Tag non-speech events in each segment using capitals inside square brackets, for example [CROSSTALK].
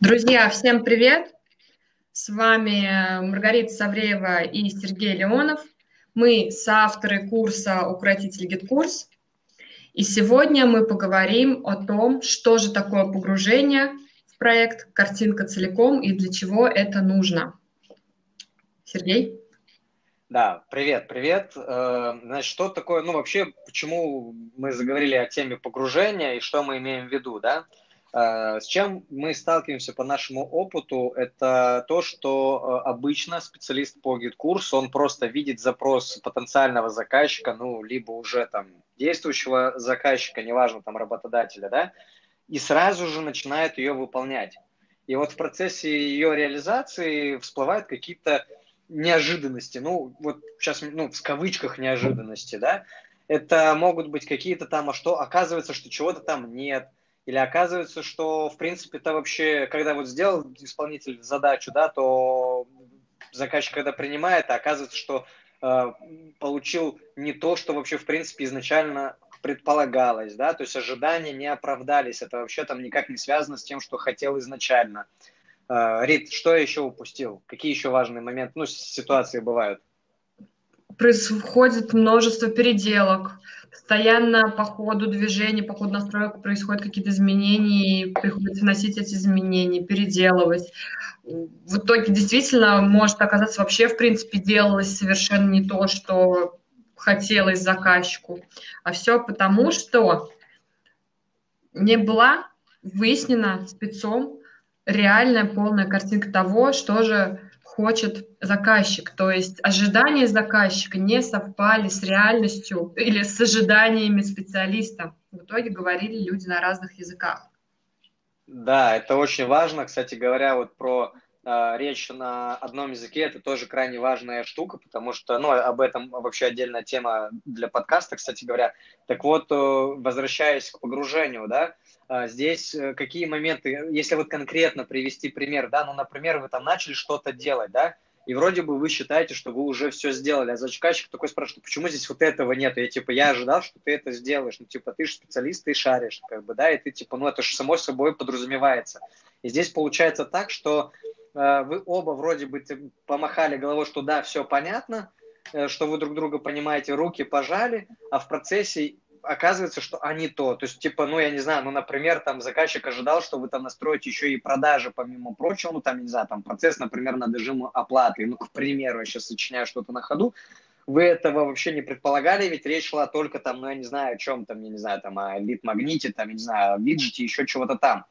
Друзья, всем привет! С вами Маргарита Савреева и Сергей Леонов. Мы соавторы курса «Укротитель GetCourse». И сегодня мы поговорим о том, что же такое погружение в проект «Картинка целиком» и для чего это нужно. Сергей? Да, привет, привет. Э, значит, что такое, ну вообще, почему мы заговорили о теме погружения и что мы имеем в виду, да? Э, с чем мы сталкиваемся по нашему опыту, это то, что э, обычно специалист по GetCourse у, он просто видит запрос потенциального заказчика, ну, либо уже там действующего заказчика, неважно, там, работодателя, да, и сразу же начинает ее выполнять. И вот в процессе ее реализации всплывают какие-то неожиданности, ну, вот сейчас, ну, в кавычках неожиданности, да, это могут быть какие-то там, а что, оказывается, что чего-то там нет, или оказывается, что, в принципе, это вообще, когда вот сделал исполнитель задачу, да, то заказчик, когда принимает, а оказывается, что э, получил не то, что вообще, в принципе, изначально предполагалось, да, то есть ожидания не оправдались, это вообще там никак не связано с тем, что хотел изначально. Э, Рит, что я еще упустил? Какие еще важные моменты, ну, ситуации бывают? Происходит множество переделок, постоянно по ходу движения, по ходу настроек происходят какие-то изменения, и приходится вносить эти изменения, переделывать. В итоге действительно может оказаться вообще, в принципе, делалось совершенно не то, что хотелось заказчику, а все потому, что не была выяснена спецом реальная полная картинка того, что же хочет заказчик. То есть ожидания заказчика не совпали с реальностью или с ожиданиями специалиста. В итоге говорили люди на разных языках. Да, это очень важно. Кстати говоря, вот про речь на одном языке это тоже крайне важная штука, потому что, ну, об этом вообще отдельная тема для подкаста, кстати говоря. Так вот, э, возвращаясь к погружению, да, а, здесь э, какие моменты, если вот конкретно привести пример, да, ну, например, вы там начали что-то делать, да, и вроде бы вы считаете, что вы уже все сделали, а заказчик такой спрашивает, почему здесь вот этого нет? Я типа, я ожидал, что ты это сделаешь, ну, типа, ты же специалист, ты шаришь, как бы, да, и ты типа, ну, это же само собой подразумевается. И здесь получается так, что вы оба вроде бы помахали головой, что да, все понятно, э, что вы друг друга понимаете, руки пожали, а в процессе оказывается, что они то. То есть, типа, ну, я не знаю, ну, например, там заказчик ожидал, что вы там настроите еще и продажи, помимо прочего, ну, там, не знаю, там процесс, например, на дожим оплаты. Ну, к примеру, я сейчас сочиняю что-то на ходу. Вы этого вообще не предполагали, ведь речь шла только там, ну, я не знаю, о чем там, я не знаю, там, о лид-магните, там, я не знаю, о виджете, еще чего-то там.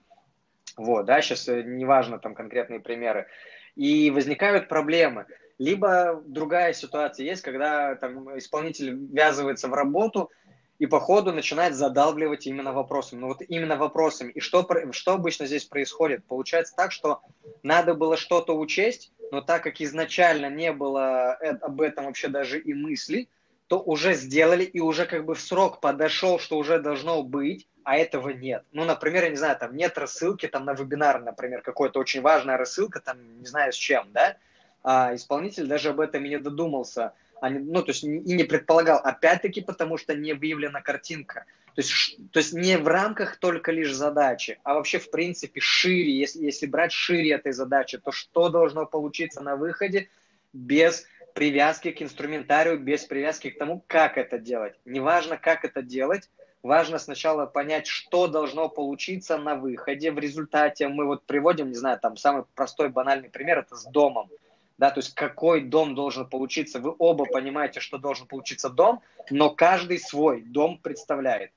Вот, да, сейчас э, неважно там конкретные примеры. И возникают проблемы. Либо другая ситуация есть, когда там исполнитель ввязывается в работу, и по ходу начинает задалбливать именно вопросами. Ну вот именно вопросами. И что, что обычно здесь происходит? Получается так, что надо было что-то учесть, но так как изначально не было об этом вообще даже и мысли, то уже сделали и уже как бы в срок подошел, что уже должно быть, а этого нет. Ну, например, я не знаю, там нет рассылки там на вебинар, например, какой-то очень важная рассылка, там не знаю с чем, да, а исполнитель даже об этом и не додумался – а не, ну, то есть и не предполагал, опять-таки потому что не выявлена картинка. То есть, то есть не в рамках только лишь задачи, а вообще в принципе шире, если, если брать шире этой задачи, то что должно получиться на выходе без привязки к инструментарию, без привязки к тому, как это делать. Неважно, как это делать, важно сначала понять, что должно получиться на выходе. В результате мы вот приводим, не знаю, там самый простой банальный пример, это с домом да, то есть какой дом должен получиться. Вы оба понимаете, что должен получиться дом, но каждый свой дом представляет.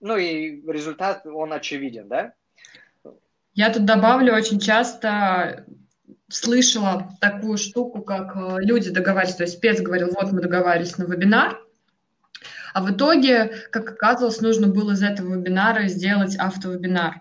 Ну и результат, он очевиден, да? Я тут добавлю, очень часто слышала такую штуку, как э, люди договаривались, то есть спец говорил, вот мы договаривались на вебинар, а в итоге, как оказалось, нужно было из этого вебинара сделать автовебинар.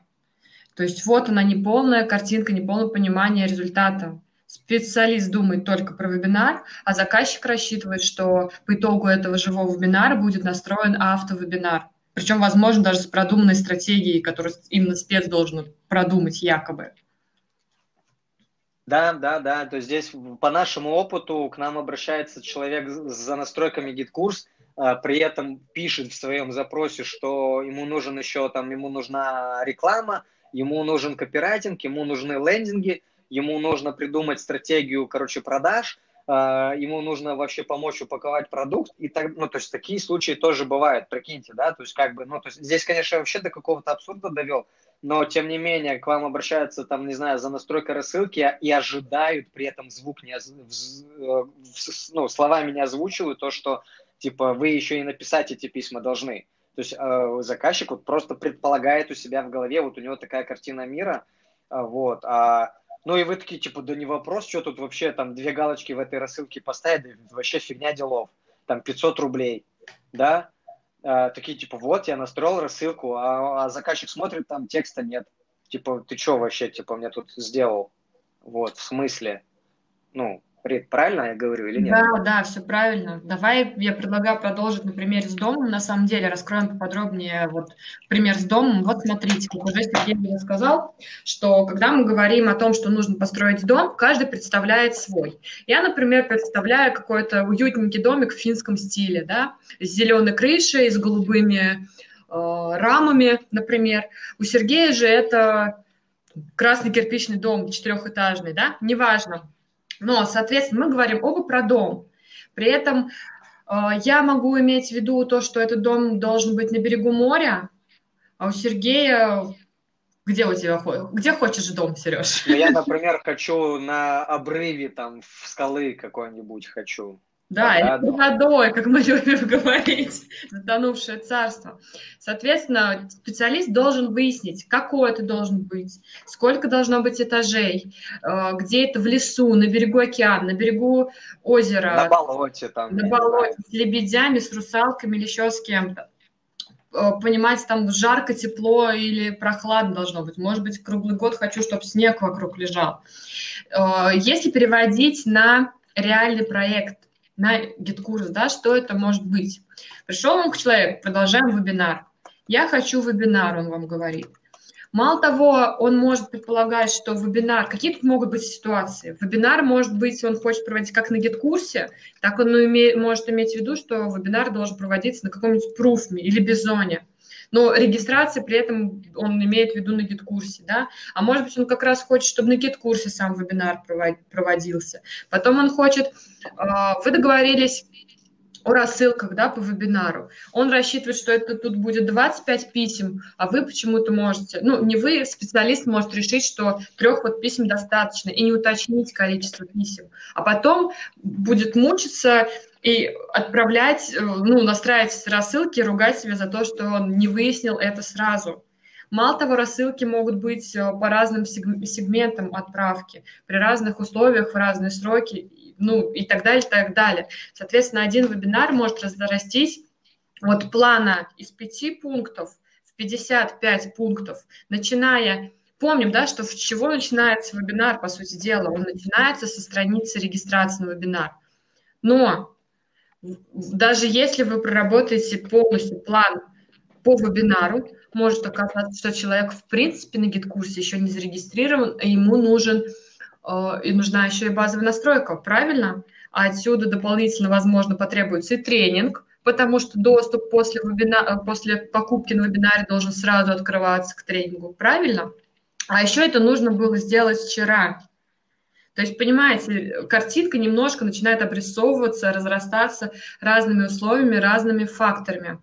То есть вот она неполная картинка, неполное понимание результата специалист думает только про вебинар, а заказчик рассчитывает, что по итогу этого живого вебинара будет настроен автовебинар. Причем, возможно, даже с продуманной стратегией, которую именно спец должен продумать якобы. Да, да, да. То есть здесь по нашему опыту к нам обращается человек за настройками GetCourse, при этом пишет в своем запросе, что ему нужен еще там, ему нужна реклама, Ему нужен копирайтинг, ему нужны лендинги, ему нужно придумать стратегию, короче, продаж, а, ему нужно вообще помочь упаковать продукт, и так, ну, то есть такие случаи тоже бывают, прикиньте, да, то есть как бы, ну, то есть здесь, конечно, вообще до какого-то абсурда довел, но, тем не менее, к вам обращаются, там, не знаю, за настройкой рассылки и ожидают при этом звук не, ну, словами не озвучивают то, что, типа, вы еще и написать эти письма должны. То есть э, заказчик вот просто предполагает у себя в голове, вот у него такая картина мира, э, вот, а ну и вы такие, типа, да не вопрос, что тут вообще там две галочки в этой рассылке поставить, да вообще фигня делов. Там 500 рублей, да? А, такие, типа, вот, я настроил рассылку, а, а заказчик смотрит, там текста нет. Типа, ты что вообще, типа, мне тут сделал? Вот, в смысле? Ну, Рит, правильно я говорю или нет? Да, да, все правильно. Давай я предлагаю продолжить на примере с домом. На самом деле раскроем поподробнее вот пример с домом. Вот смотрите, как уже Сергей сказал, что когда мы говорим о том, что нужно построить дом, каждый представляет свой. Я, например, представляю какой-то уютненький домик в финском стиле, да, с зеленой крышей, с голубыми э, рамами, например. У Сергея же это красный кирпичный дом четырехэтажный, да, неважно но, соответственно, мы говорим оба про дом. При этом э, я могу иметь в виду то, что этот дом должен быть на берегу моря, а у Сергея где у тебя где хочешь дом, Сереж? Ну, я, например, хочу на обрыве там в скалы какой-нибудь хочу. Да, да, или водой, как мы [LAUGHS] любим говорить, затонувшее царство. Соответственно, специалист должен выяснить, какой это должен быть, сколько должно быть этажей, э, где это в лесу, на берегу океана, на берегу озера. На болоте там. На болоте, с лебедями, с русалками или еще с кем-то э, понимать, там жарко, тепло или прохладно должно быть. Может быть, круглый год хочу, чтобы снег вокруг лежал. Э, если переводить на реальный проект, на GetCourse, да, что это может быть. Пришел вам к человеку, продолжаем вебинар. Я хочу вебинар, он вам говорит. Мало того, он может предполагать, что вебинар, какие тут могут быть ситуации. Вебинар может быть, он хочет проводить как на GetCourse е, так он уме, может иметь в виду, что вебинар должен проводиться на каком-нибудь пруфме или бизоне но регистрация при этом он имеет в виду на гид-курсе, да, а может быть он как раз хочет, чтобы на гид-курсе сам вебинар проводился. Потом он хочет, а, вы договорились о рассылках да, по вебинару. Он рассчитывает, что это тут будет 25 писем, а вы почему-то можете, ну, не вы, специалист может решить, что трех вот писем достаточно, и не уточнить количество писем. А потом будет мучиться и отправлять, э, ну, настраивать рассылки, ругать себя за то, что он не выяснил это сразу. Мало того, рассылки могут быть э, по разным сегментам отправки, при разных условиях, в разные сроки, ну и так далее, и так далее. Соответственно, один вебинар может разрастись от плана из пяти пунктов в 55 пунктов, начиная Помним, да, что с чего начинается вебинар, по сути дела. Он начинается со страницы регистрации на вебинар. Но даже если вы проработаете полностью план по вебинару, может оказаться, что человек в принципе на гид-курсе еще не зарегистрирован, и ему нужен э, и нужна еще и базовая настройка, правильно? А отсюда дополнительно, возможно, потребуется и тренинг, потому что доступ после, вебина... после покупки на вебинаре должен сразу открываться к тренингу, правильно? А еще это нужно было сделать вчера, то есть, понимаете, картинка немножко начинает обрисовываться, разрастаться разными условиями, разными факторами.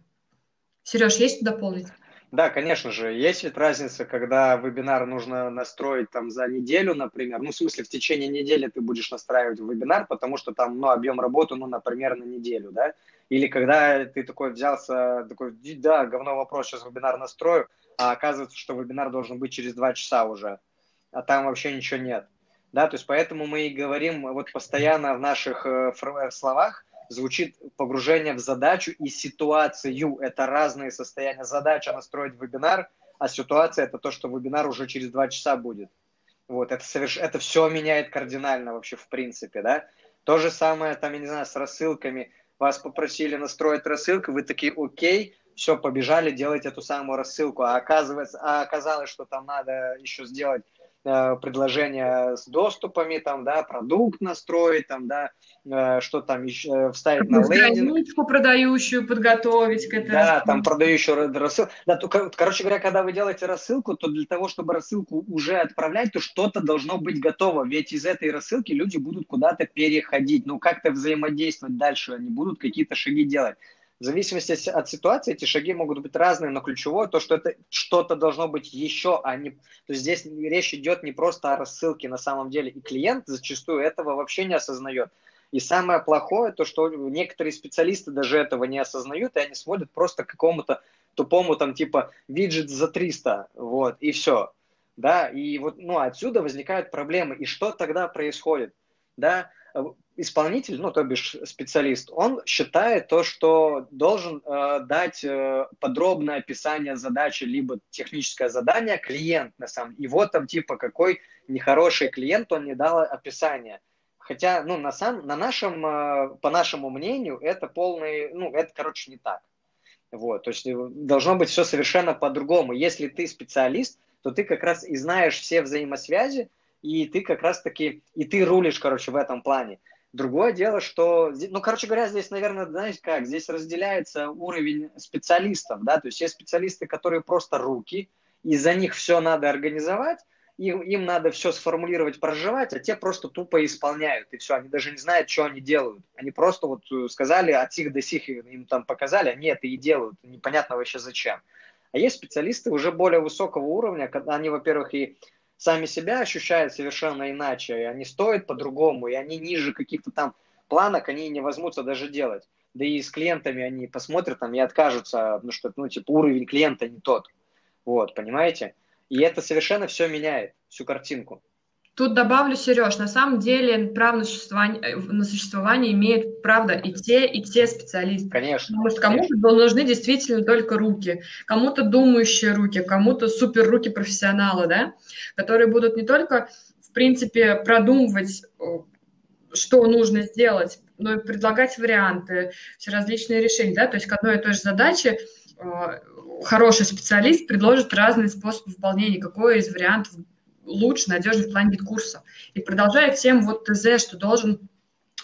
Сереж, есть что дополнить? Да, конечно же. Есть ведь разница, когда вебинар нужно настроить там за неделю, например. Ну, в смысле, в течение недели ты будешь настраивать вебинар, потому что там, ну, объем работы, ну, например, на неделю, да? Или когда ты такой взялся, такой, да, говно вопрос, сейчас вебинар настрою, а оказывается, что вебинар должен быть через два часа уже, а там вообще ничего нет да, то есть поэтому мы и говорим вот постоянно в наших э, э, словах звучит погружение в задачу и ситуацию. Это разные состояния. Задача настроить вебинар, а ситуация это то, что вебинар уже через два часа будет. Вот, это, соверш... это все меняет кардинально вообще в принципе, да. То же самое, там, я не знаю, с рассылками. Вас попросили настроить рассылку, вы такие, окей, все, побежали делать эту самую рассылку. А оказывается, а оказалось, что там надо еще сделать э, предложение с доступами, там, да, продукт настроить, там, да, э, что там еще вставить на лендинг. Продающую подготовить к этому. Да, там продающую рассылку. Да, то, короче говоря, когда вы делаете рассылку, то для того, чтобы рассылку уже отправлять, то что-то должно быть готово, ведь из этой рассылки люди будут куда-то переходить, ну, как-то взаимодействовать дальше, они будут какие-то шаги делать. В зависимости от ситуации эти шаги могут быть разные, но ключевое то, что это что-то должно быть еще, а не... То есть здесь речь идет не просто о рассылке на самом деле, и клиент зачастую этого вообще не осознает. И самое плохое, то, что некоторые специалисты даже этого не осознают, и они смотрят просто какому-то тупому там типа виджет за 300, вот, и все. Да, и вот, ну, отсюда возникают проблемы. И что тогда происходит? Да, исполнитель, ну, то бишь специалист, он считает то, что должен э, дать э, подробное описание задачи, либо техническое задание клиент, на самом деле. И вот там, типа, какой нехороший клиент, он не дал описание. Хотя, ну, на, сам, на нашем, э, по нашему мнению, это полный, ну, это, короче, не так. Вот, то есть э, должно быть все совершенно по-другому. Если ты специалист, то ты как раз и знаешь все взаимосвязи, и ты как раз-таки, и ты рулишь, короче, в этом плане. Другое дело, что, ну, короче говоря, здесь, наверное, знаете как, здесь разделяется уровень специалистов, да, то есть есть специалисты, которые просто руки, и за них все надо организовать, им, им надо все сформулировать, проживать, а те просто тупо исполняют, и все, они даже не знают, что они делают. Они просто вот э, сказали от сих до сих, им там показали, они это и делают, непонятно вообще зачем. А есть специалисты уже более высокого уровня, когда они, во-первых, и сами себя ощущают совершенно иначе, и они стоят по-другому, и они ниже каких-то там планок, они не возьмутся даже делать. Да и с клиентами они посмотрят там и откажутся, ну что, ну типа уровень клиента не тот. Вот, понимаете? И это совершенно все меняет, всю картинку. Тут добавлю, Сереж, на самом деле право на существование, э, на существование имеют, правда, и те, и те специалисты. Конечно. Потому что кому-то нужны действительно только руки, кому-то думающие руки, кому-то супер руки профессионала, да, которые будут не только, в принципе, продумывать, э, что нужно сделать, но и предлагать варианты, все различные решения, да, то есть к одной и той же задаче э, хороший специалист предложит разные способы выполнения, какой из вариантов лучше, надежнее в плане курса. И продолжая тем вот ТЗ, что должен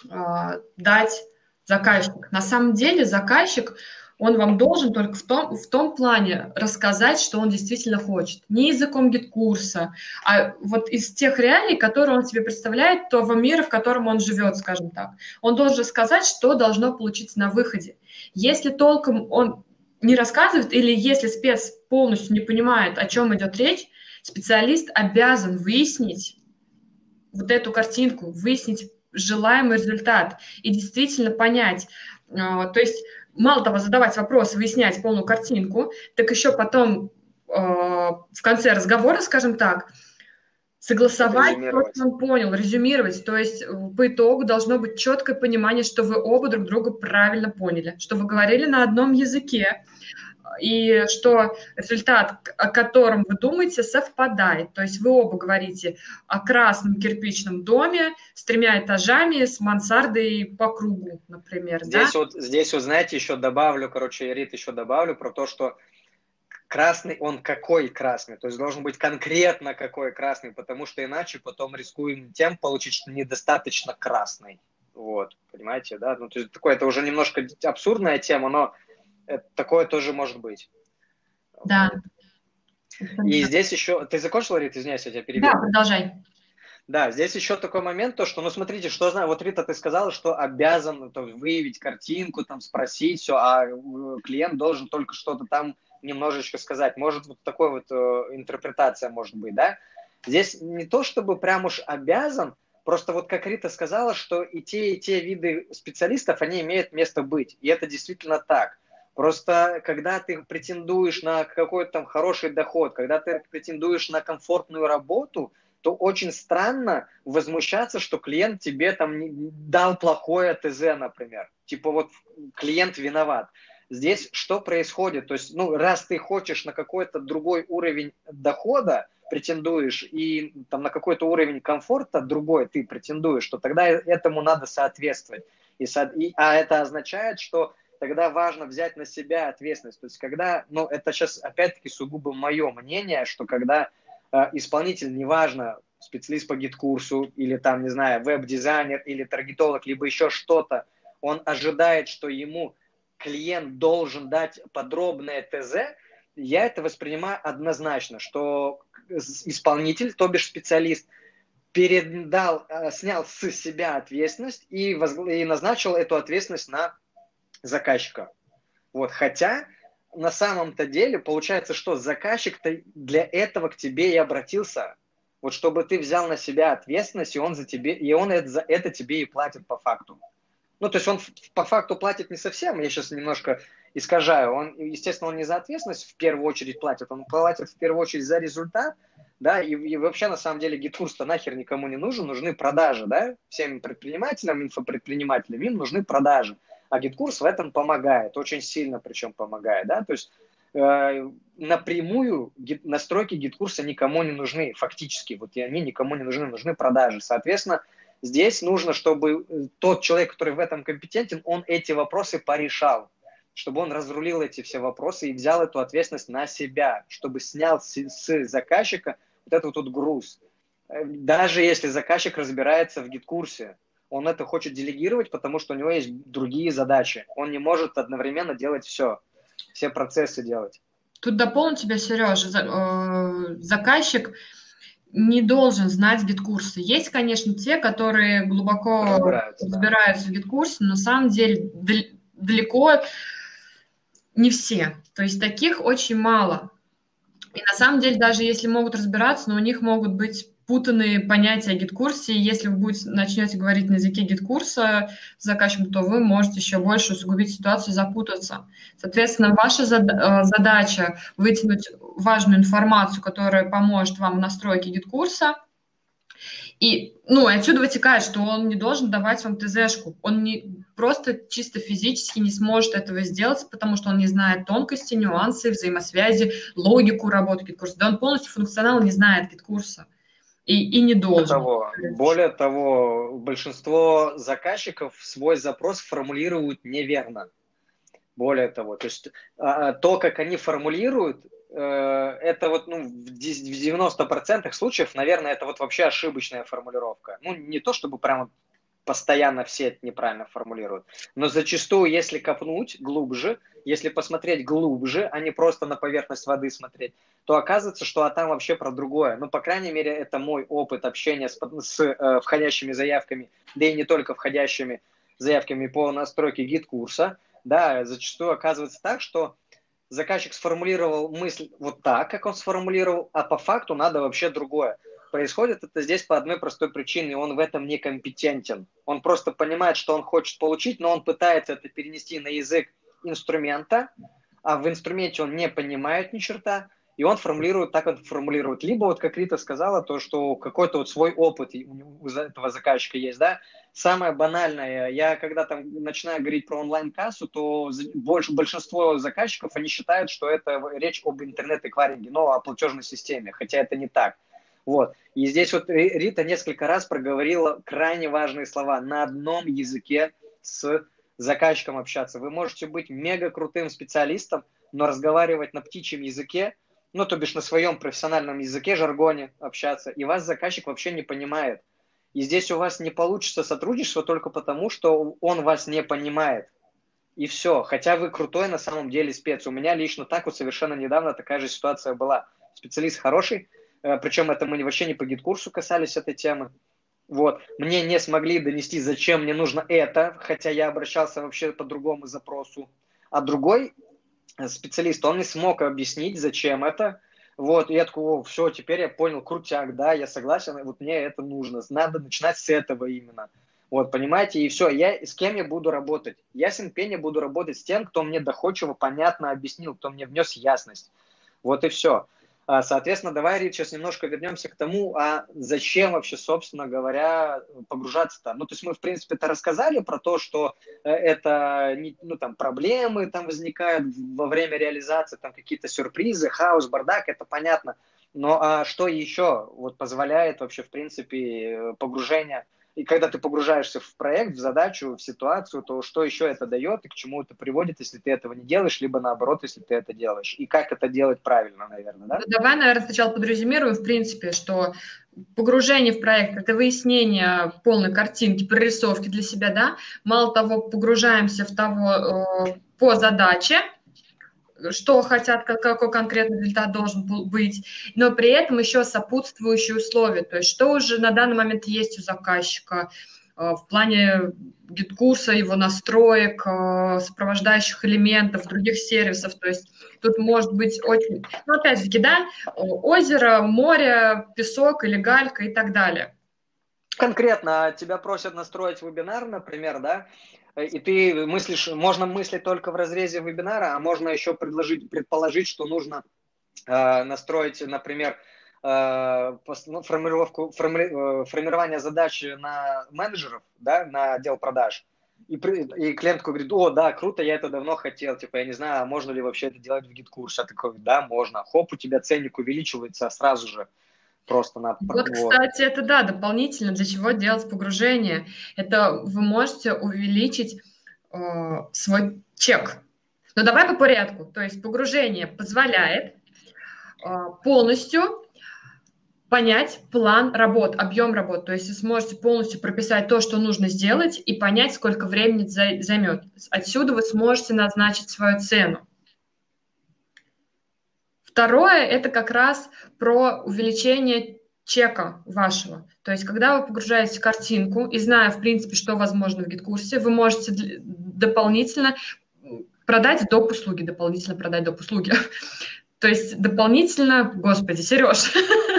э, дать заказчик. На самом деле заказчик, он вам должен только в том, в том плане рассказать, что он действительно хочет. Не языком GetCourse а, а вот из тех реалий, которые он себе представляет, того мира, в котором он живет, скажем так. Он должен сказать, что должно получиться на выходе. Если толком он не рассказывает, или если спец полностью не понимает, о чем идет речь, Специалист обязан выяснить вот эту картинку, выяснить желаемый результат и действительно понять. А, то есть мало того задавать вопросы, выяснять полную картинку, так еще потом а, в конце разговора, скажем так, согласовать то, что он понял, резюмировать. То есть по итогу должно быть четкое понимание, что вы оба друг друга правильно поняли, что вы говорили на одном языке, и что результат, о котором вы думаете, совпадает. То есть вы оба говорите о красном кирпичном доме с тремя этажами, с мансардой по кругу, например. Здесь, да? вот, здесь вот, знаете, еще добавлю, короче, Рит, еще добавлю про то, что красный, он какой красный, то есть должен быть конкретно какой красный, потому что иначе потом рискуем тем получить, что недостаточно красный. Вот, понимаете, да? Ну, то есть такое, это уже немножко абсурдная тема, но это, такое тоже может быть. Да. И здесь еще... Ты закончила, Рит? Извиняюсь, я тебя перебил. Да, продолжай. Да, здесь еще такой момент, то, что, ну, смотрите, что знаю, вот, Рита, ты сказала, что обязан то, выявить картинку, там, спросить все, а э, клиент должен только что-то там немножечко сказать. Может, вот такой вот э, интерпретация может быть, да? Здесь не то, чтобы прям уж обязан, просто вот как Рита сказала, что и те, и те виды специалистов, они имеют место быть, и это действительно так. Просто когда ты претендуешь на какой-то там хороший доход, когда ты претендуешь на комфортную работу, то очень странно возмущаться, что клиент тебе там дал плохое ТЗ, например. Типа вот клиент виноват. Здесь что происходит? То есть, ну, раз ты хочешь на какой-то другой уровень дохода, претендуешь, и там на какой-то уровень комфорта другой ты претендуешь, то тогда этому надо соответствовать. И, а это означает, что тогда важно взять на себя ответственность. То есть, когда, ну, это сейчас опять-таки сугубо мое мнение, что когда э, исполнитель, неважно, специалист по GetCourse у или там, не знаю, веб-дизайнер или таргетолог, либо еще что-то, он ожидает, что ему клиент должен дать подробное ТЗ, я это воспринимаю однозначно, что исполнитель, то бишь специалист, передал, э, снял с себя ответственность и, возгл... и назначил эту ответственность на заказчика. Вот, хотя на самом-то деле получается, что заказчик-то для этого к тебе и обратился. Вот чтобы ты взял на себя ответственность, и он за тебе, и он это, за это тебе и платит по факту. Ну, то есть он по факту платит не совсем, я сейчас немножко искажаю. Он, естественно, он не за ответственность в первую очередь платит, он платит в первую очередь за результат, да, и, и вообще на самом деле GetCourse-то нахер никому не нужен, нужны продажи, да, всем предпринимателям, инфопредпринимателям, им нужны продажи. А GetCourse в этом помогает, очень сильно причем помогает, да, то есть э, напрямую настройки GetCourse а никому не нужны, фактически, вот и они никому не нужны, нужны продажи. Соответственно, здесь нужно, чтобы э, тот человек, который в этом компетентен, он эти вопросы порешал, чтобы он разрулил эти все вопросы и взял эту ответственность на себя, чтобы снял с, с заказчика вот этот вот груз. Э, даже если заказчик разбирается в гид-курсе, он это хочет делегировать, потому что у него есть другие задачи. Он не может одновременно делать все, все процессы делать. Тут дополню тебя, Сережа. Э, заказчик не должен знать GetCourse ы. Есть, конечно, те, которые глубоко разбираются, разбираются да. в GetCourse е, но на самом деле далеко не все. То есть таких очень мало. И на самом деле, даже если могут разбираться, но у них могут быть путанные понятия GetCourse е. Если вы будете, начнете говорить на языке GetCourse а с заказчиком, то вы можете еще больше усугубить ситуацию, запутаться. Соответственно, ваша э, задача вытянуть важную информацию, которая поможет вам в настройке GetCourse а. И, ну, отсюда вытекает, что он не должен давать вам ТЗшку. Он не, просто чисто физически не сможет этого сделать, потому что он не знает тонкости, нюансы, взаимосвязи, логику работы GetCourse а. Да он полностью функционал не знает GetCourse а и, и не должен. Того, более того, большинство заказчиков свой запрос формулируют неверно. Более того, то есть а, а, то, как они формулируют, э, это вот ну, в 90% случаев, наверное, это вот вообще ошибочная формулировка. Ну, не то чтобы прямо постоянно все это неправильно формулируют. Но зачастую, если копнуть глубже, если посмотреть глубже, а не просто на поверхность воды смотреть, то оказывается, что а там вообще про другое. Ну, по крайней мере, это мой опыт общения с, с э, входящими заявками, да и не только входящими заявками по настройке GetCourse а. Да, зачастую оказывается так, что заказчик сформулировал мысль вот так, как он сформулировал, а по факту надо вообще другое происходит это здесь по одной простой причине. Он в этом некомпетентен. Он просто понимает, что он хочет получить, но он пытается это перенести на язык инструмента, а в инструменте он не понимает ни черта, и он формулирует так, он формулирует. Либо, вот как Рита сказала, то, что какой-то вот свой опыт у этого заказчика есть, да. Самое банальное, я когда там начинаю говорить про онлайн-кассу, то больше, большинство заказчиков, они считают, что это речь об интернет-эквайринге, но о платежной системе, хотя это не так. Вот. И здесь вот Рита несколько раз проговорила крайне важные слова. На одном языке с заказчиком общаться. Вы можете быть мега крутым специалистом, но разговаривать на птичьем языке, ну, то бишь на своем профессиональном языке, жаргоне общаться, и вас заказчик вообще не понимает. И здесь у вас не получится сотрудничество только потому, что он вас не понимает. И все. Хотя вы крутой на самом деле спец. У меня лично так вот совершенно недавно такая же ситуация была. Специалист хороший, Э, причем это мы вообще не по GetCourse у касались этой темы. Вот. Мне не смогли донести, зачем мне нужно это, хотя я обращался вообще по другому запросу. А другой специалист, он не смог объяснить, зачем это. Вот, и я такой, все, теперь я понял, крутяк, да, я согласен, вот мне это нужно, надо начинать с этого именно. Вот, понимаете, и все, я с кем я буду работать? Я с Пеня буду работать с тем, кто мне доходчиво, понятно объяснил, кто мне внес ясность. Вот и все. А, соответственно, давай, Рит, сейчас немножко вернемся к тому, а зачем вообще, собственно говоря, погружаться там. Ну, то есть мы, в принципе, это рассказали про то, что э, это, ну, там, проблемы там возникают во время реализации, там, какие-то сюрпризы, хаос, бардак, это понятно. Но а что еще вот позволяет вообще, в принципе, погружение и когда ты погружаешься в проект, в задачу, в ситуацию, то что еще это дает и к чему это приводит, если ты этого не делаешь, либо наоборот, если ты это делаешь. И как это делать правильно, наверное, да? Ну, давай, наверное, сначала подрезюмируем, в принципе, что погружение в проект – это выяснение полной картинки, прорисовки для себя, да. Мало того, погружаемся в того э, по задаче, что хотят, какой конкретный результат должен быть, но при этом еще сопутствующие условия, то есть что уже на данный момент есть у заказчика э, в плане GetCourse а, его настроек, э, сопровождающих элементов, других сервисов, то есть тут может быть очень, ну опять-таки, да, озеро, море, песок или галька и так далее. Конкретно тебя просят настроить вебинар, например, да, и ты мыслишь, можно мыслить только в разрезе вебинара, а можно еще предложить, предположить, что нужно э, настроить, например, э, ну, формировку, форми, э, формирование задачи на менеджеров, да, на отдел продаж. И, и клиент говорит, о, да, круто, я это давно хотел, типа, я не знаю, а можно ли вообще это делать в гид-курсе. А такой, да, можно. Хоп, у тебя ценник увеличивается сразу же просто на... Вот, кстати, это да, дополнительно, для чего делать погружение. Это вы можете увеличить э, свой чек. Но давай по порядку. То есть погружение позволяет э, полностью понять план работ, объем работ. То есть вы сможете полностью прописать то, что нужно сделать, и понять, сколько времени займет. Отсюда вы сможете назначить свою цену. Второе – это как раз про увеличение чека вашего. То есть, когда вы погружаете картинку и зная, в принципе, что возможно в гид-курсе, вы можете дополнительно продать доп. услуги, дополнительно продать доп. услуги. [LAUGHS] То есть, дополнительно, господи, Сереж, [LAUGHS]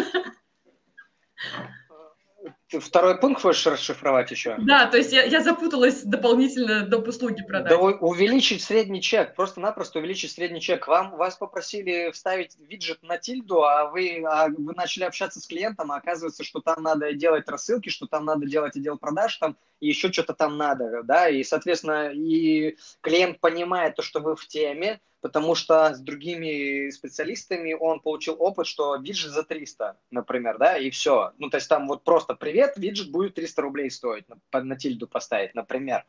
второй пункт хочешь расшифровать еще? Да, то есть я, я запуталась дополнительно доп. услуги продать. Да увеличить средний чек, просто-напросто увеличить средний чек. Вам, вас попросили вставить виджет на тильду, а вы, а вы начали общаться с клиентом, а оказывается, что там надо делать рассылки, что там надо делать отдел продаж, там и еще что-то там надо, да, и, соответственно, и клиент понимает то, что вы в теме, потому что с другими специалистами он получил опыт, что виджет за 300, например, да, и все. Ну, то есть там вот просто привет, виджет будет 300 рублей стоить, на, на тильду поставить, например,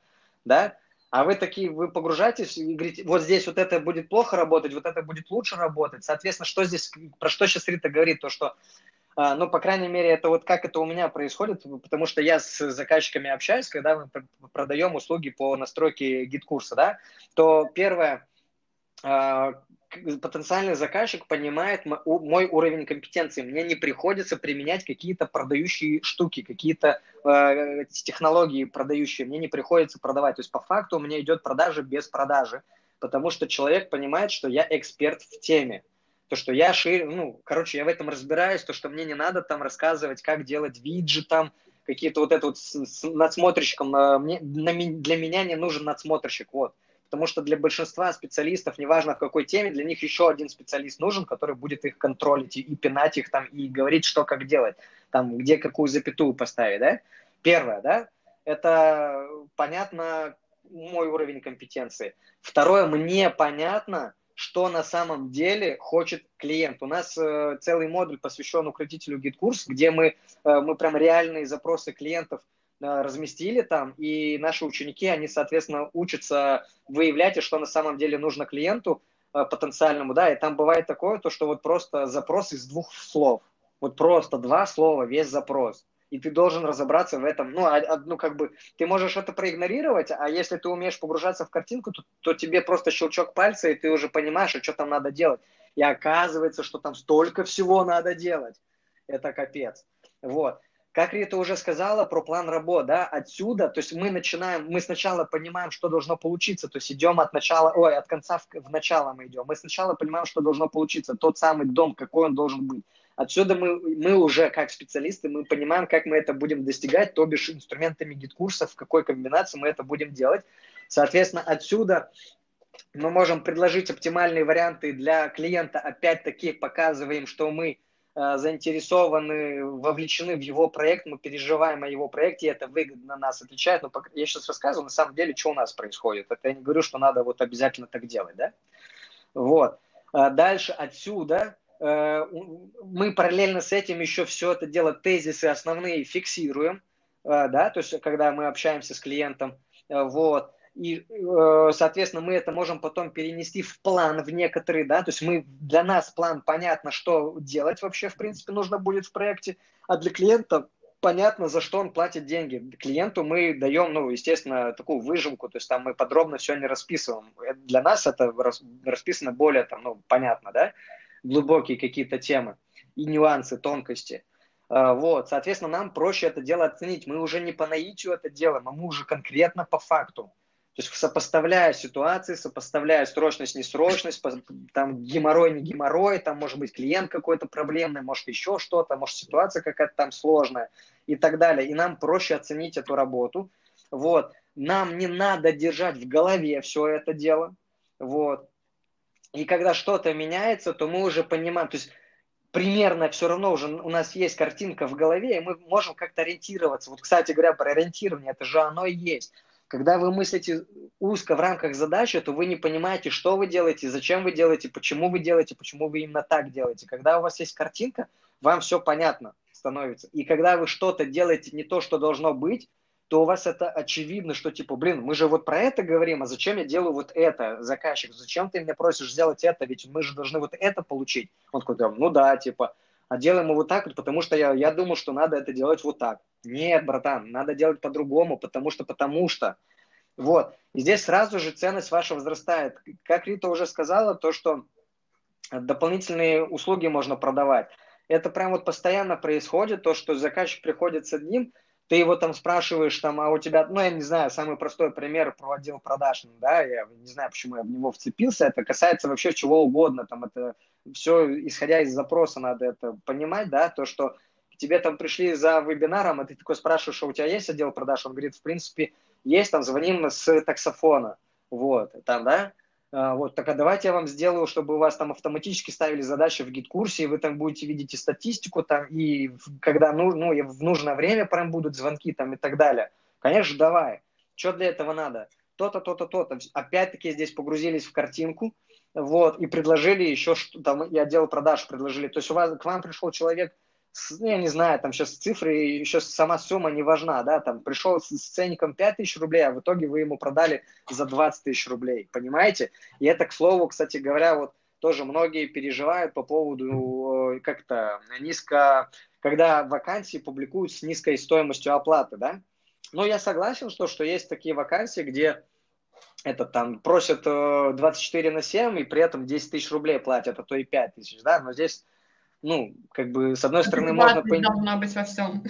да, а вы такие, вы погружаетесь и говорите, вот здесь вот это будет плохо работать, вот это будет лучше работать. Соответственно, что здесь, про что сейчас Рита говорит, то, что а, ну, по крайней мере, это вот как это у меня происходит, потому что я с заказчиками общаюсь, когда мы продаем услуги по настройке GetCourse а, да, то первое, потенциальный заказчик понимает мой уровень компетенции. Мне не приходится применять какие-то продающие штуки, какие-то э, технологии продающие. Мне не приходится продавать. То есть по факту у меня идет продажа без продажи, потому что человек понимает, что я эксперт в теме. То, что я шире, ну, короче, я в этом разбираюсь, то, что мне не надо там рассказывать, как делать виджетом, какие-то вот это вот с, с надсмотрщиком. Мне, для меня не нужен надсмотрщик, вот потому что для большинства специалистов, неважно в какой теме, для них еще один специалист нужен, который будет их контролить и, и пинать их там, и говорить, что как делать, там, где какую запятую поставить, да. Первое, да, это понятно мой уровень компетенции. Второе, мне понятно, что на самом деле хочет клиент. У нас э, целый модуль посвящен Укротители GetCourse, где мы, э, мы прям реальные запросы клиентов разместили там, и наши ученики, они, соответственно, учатся выявлять, что на самом деле нужно клиенту э, потенциальному, да, и там бывает такое, то, что вот просто запрос из двух слов, вот просто два слова, весь запрос, и ты должен разобраться в этом, ну, а, а, как бы, ты можешь это проигнорировать, а если ты умеешь погружаться в картинку, то, то тебе просто щелчок пальца, и ты уже понимаешь, а что там надо делать, и оказывается, что там столько всего надо делать, это капец, вот, как Рита уже сказала про план работ, да, отсюда, то есть мы начинаем, мы сначала понимаем, что должно получиться, то есть идем от начала, ой, от конца в, в начало мы идем. Мы сначала понимаем, что должно получиться, тот самый дом, какой он должен быть. Отсюда мы, мы уже, как специалисты, мы понимаем, как мы это будем достигать, то бишь инструментами GetCourse, в какой комбинации мы это будем делать. Соответственно, отсюда мы можем предложить оптимальные варианты для клиента, опять-таки показываем, что мы заинтересованы, вовлечены в его проект, мы переживаем о его проекте, и это выгодно нас отличает. Но я сейчас рассказываю, на самом деле, что у нас происходит. Это я не говорю, что надо вот обязательно так делать, да? Вот. А дальше отсюда э, мы параллельно с этим еще все это дело, тезисы основные фиксируем, да, то есть когда мы общаемся с клиентом, вот, и, соответственно, мы это можем потом перенести в план в некоторые, да, то есть мы, для нас план понятно, что делать вообще, в принципе, нужно будет в проекте, а для клиента понятно, за что он платит деньги. Клиенту мы даем, ну, естественно, такую выжимку, то есть там мы подробно все не расписываем. Для нас это расписано более, там, ну, понятно, да, глубокие какие-то темы и нюансы, тонкости. А, вот, соответственно, нам проще это дело оценить. Мы уже не по наитию это делаем, а мы уже конкретно по факту. То есть сопоставляя ситуации, сопоставляя срочность, несрочность, там геморрой, не геморрой, там может быть клиент какой-то проблемный, может еще что-то, может ситуация какая-то там сложная и так далее. И нам проще оценить эту работу. Вот. Нам не надо держать в голове все это дело. Вот. И когда что-то меняется, то мы уже понимаем, то есть примерно все равно уже у нас есть картинка в голове, и мы можем как-то ориентироваться. Вот, кстати говоря, про ориентирование, это же оно и есть. Когда вы мыслите узко в рамках задачи, то вы не понимаете, что вы делаете, зачем вы делаете, почему вы делаете, почему вы именно так делаете. Когда у вас есть картинка, вам все понятно становится. И когда вы что-то делаете не то, что должно быть, то у вас это очевидно, что типа, блин, мы же вот про это говорим, а зачем я делаю вот это, заказчик, зачем ты меня просишь сделать это, ведь мы же должны вот это получить. Он такой, ну да, типа, а делаем мы вот так потому что я, я думал, что надо это делать вот так. Нет, братан, надо делать по-другому, потому что, потому что. Вот. И здесь сразу же ценность ваша возрастает. Как Рита уже сказала, то, что дополнительные услуги можно продавать. Это прям вот постоянно происходит, то, что заказчик приходит с одним, ты его там спрашиваешь, там, а у тебя, ну, я не знаю, самый простой пример проводил продаж, да, я не знаю, почему я в него вцепился, это касается вообще чего угодно, там, это все, исходя из запроса, надо это понимать, да, то, что тебе там пришли за вебинаром, а ты такой спрашиваешь, а у тебя есть отдел продаж? Он говорит, в принципе, есть, там, звоним с таксофона, вот, там, да, а, вот, так а давайте я вам сделаю, чтобы у вас там автоматически ставили задачи в гид-курсе, и вы там будете видеть и статистику, там, и когда ну, ну, в нужное время прям будут звонки там и так далее. Конечно, давай. Что для этого надо? То-то, то-то, то-то. Опять-таки здесь погрузились в картинку, вот, и предложили еще, что там, и отдел продаж предложили. То есть у вас, к вам пришел человек, я не знаю, там сейчас цифры, еще сама сумма не важна, да, там пришел с, с ценником 5 тысяч рублей, а в итоге вы ему продали за 20 тысяч рублей, понимаете? И это, к слову, кстати говоря, вот тоже многие переживают по поводу как-то низко, когда вакансии публикуют с низкой стоимостью оплаты, да? Но я согласен, что, что есть такие вакансии, где это там просят 24 на 7 и при этом 10 тысяч рублей платят, а то и 5 тысяч, да, но здесь ну, как бы, с одной стороны, можно... Пон... должна быть во всем.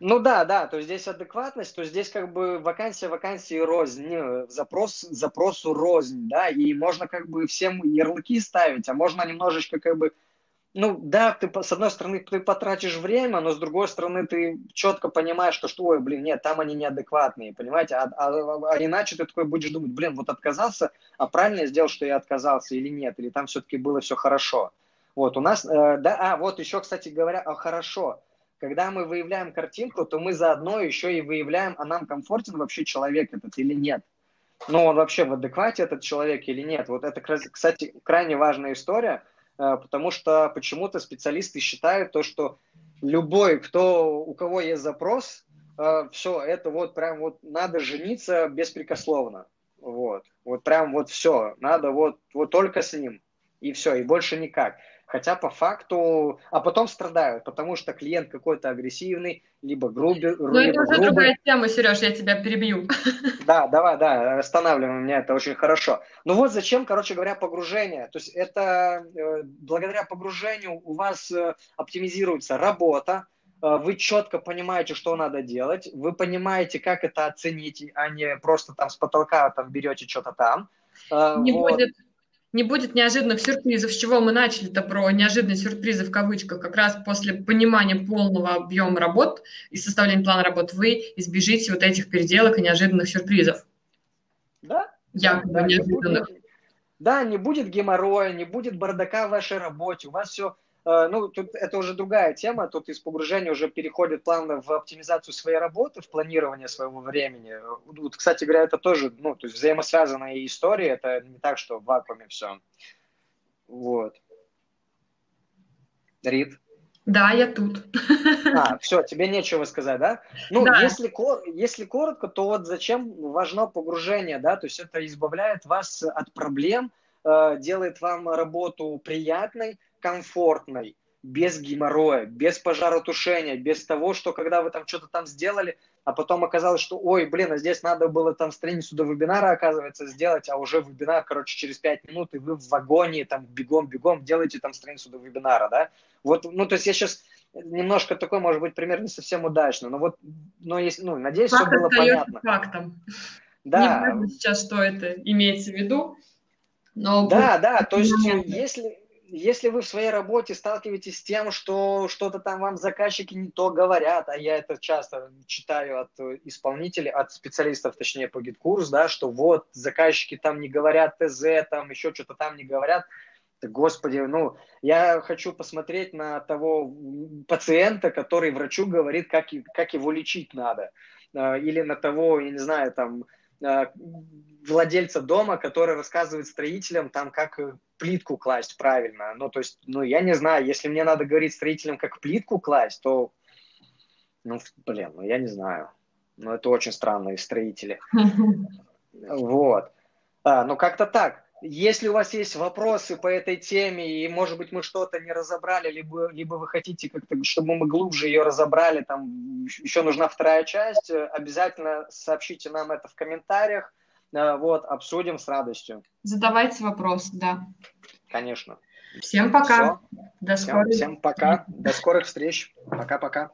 Ну да, да, то есть здесь адекватность, то есть здесь как бы вакансия вакансии рознь, запрос запросу рознь, да, и можно как бы всем ярлыки ставить, а можно немножечко как бы, ну да, ты с одной стороны ты потратишь время, но с другой стороны ты четко понимаешь, что, что ой, блин, нет, там они неадекватные, понимаете, а, а, а иначе ты такой будешь думать, блин, вот отказался, а правильно я сделал, что я отказался или нет, или там все-таки было все хорошо. Вот, у нас, э, да, а, вот еще, кстати говоря, а, хорошо, когда мы выявляем картинку, то мы заодно еще и выявляем, а нам комфортен вообще человек этот или нет. Ну, он вообще в адеквате этот человек или нет. Вот это, кстати, крайне важная история, э, потому что почему-то специалисты считают то, что любой, кто, у кого есть запрос, э, все, это вот прям вот надо жениться беспрекословно. Вот, вот прям вот все, надо вот, вот только с ним. И все, и больше никак. Хотя по факту, а потом страдают, потому что клиент какой-то агрессивный, либо грубый. Ну, это уже грубый. другая тема, Сереж, я тебя перебью. [LAUGHS] Да, давай, да, останавливаем меня, это очень хорошо. Ну вот зачем, короче говоря, погружение. То есть это э, благодаря погружению у вас э, оптимизируется работа, э, вы четко понимаете, что надо делать, вы понимаете, как это оценить, а не просто там с потолка там берете что-то там. Не вот. будет не будет неожиданных сюрпризов, с чего мы начали-то про неожиданные сюрпризы в кавычках, как раз после понимания полного объема работ и составления плана работ вы избежите вот этих переделок и неожиданных сюрпризов. Да. Якобы да, неожиданных. Не будет, да, не будет геморроя, не будет бардака в вашей работе, у вас все ну, тут это уже другая тема, тут из погружения уже переходит плавно в оптимизацию своей работы, в планирование своего времени. Вот, кстати говоря, это тоже, ну, то есть взаимосвязанная история, это не так, что в вакууме все. Вот. Рит? Да, я тут. А, все, тебе нечего сказать, да? Ну, Да. если, если коротко, то вот зачем важно погружение, да? То есть это избавляет вас от проблем, э, делает вам работу приятной, комфортной, без геморроя, без пожаротушения, без того, что когда вы там что-то там сделали, а потом оказалось, что, ой, блин, а здесь надо было там страницу до вебинара, оказывается, сделать, а уже вебинар, короче, через 5 минут, и вы в вагоне, там, бегом-бегом делаете там страницу до вебинара, да? Вот, ну, то есть я сейчас немножко такой, может быть, пример не совсем удачно, но вот, но есть, ну, надеюсь, все Факт было остается понятно. фактом. Не Да, важно сейчас, что это имеется в виду, но да, да, то есть если, если вы в своей работе сталкиваетесь с тем, что что-то там вам заказчики не то говорят, а я это часто читаю от э, исполнителей, от специалистов, точнее, по GetCourse, да, что вот заказчики там не говорят ТЗ, там еще что-то там не говорят, Господи, ну, я хочу посмотреть на того пациента, который врачу говорит, как, как его лечить надо. Э, Или на того, я не знаю, там, э, владельца дома, который рассказывает строителям, там, как плитку класть правильно. Ну, то есть, ну, я не знаю, если мне надо говорить строителям, как плитку класть, то, ну, блин, ну, я не знаю. Ну, это очень странные строители. [LAUGHS] Вот. А, ну, как-то так. Если у вас есть вопросы по этой теме, и, может быть, мы что-то не разобрали, либо, либо вы хотите, как-то, чтобы мы глубже ее разобрали, там еще нужна вторая часть, э, обязательно сообщите нам это в комментариях. Э, Вот, обсудим с радостью, Задавайте вопросы, да. конечно. Всем пока. Все. До Всем, скорой всем пока. До скорых встреч. Пока-пока.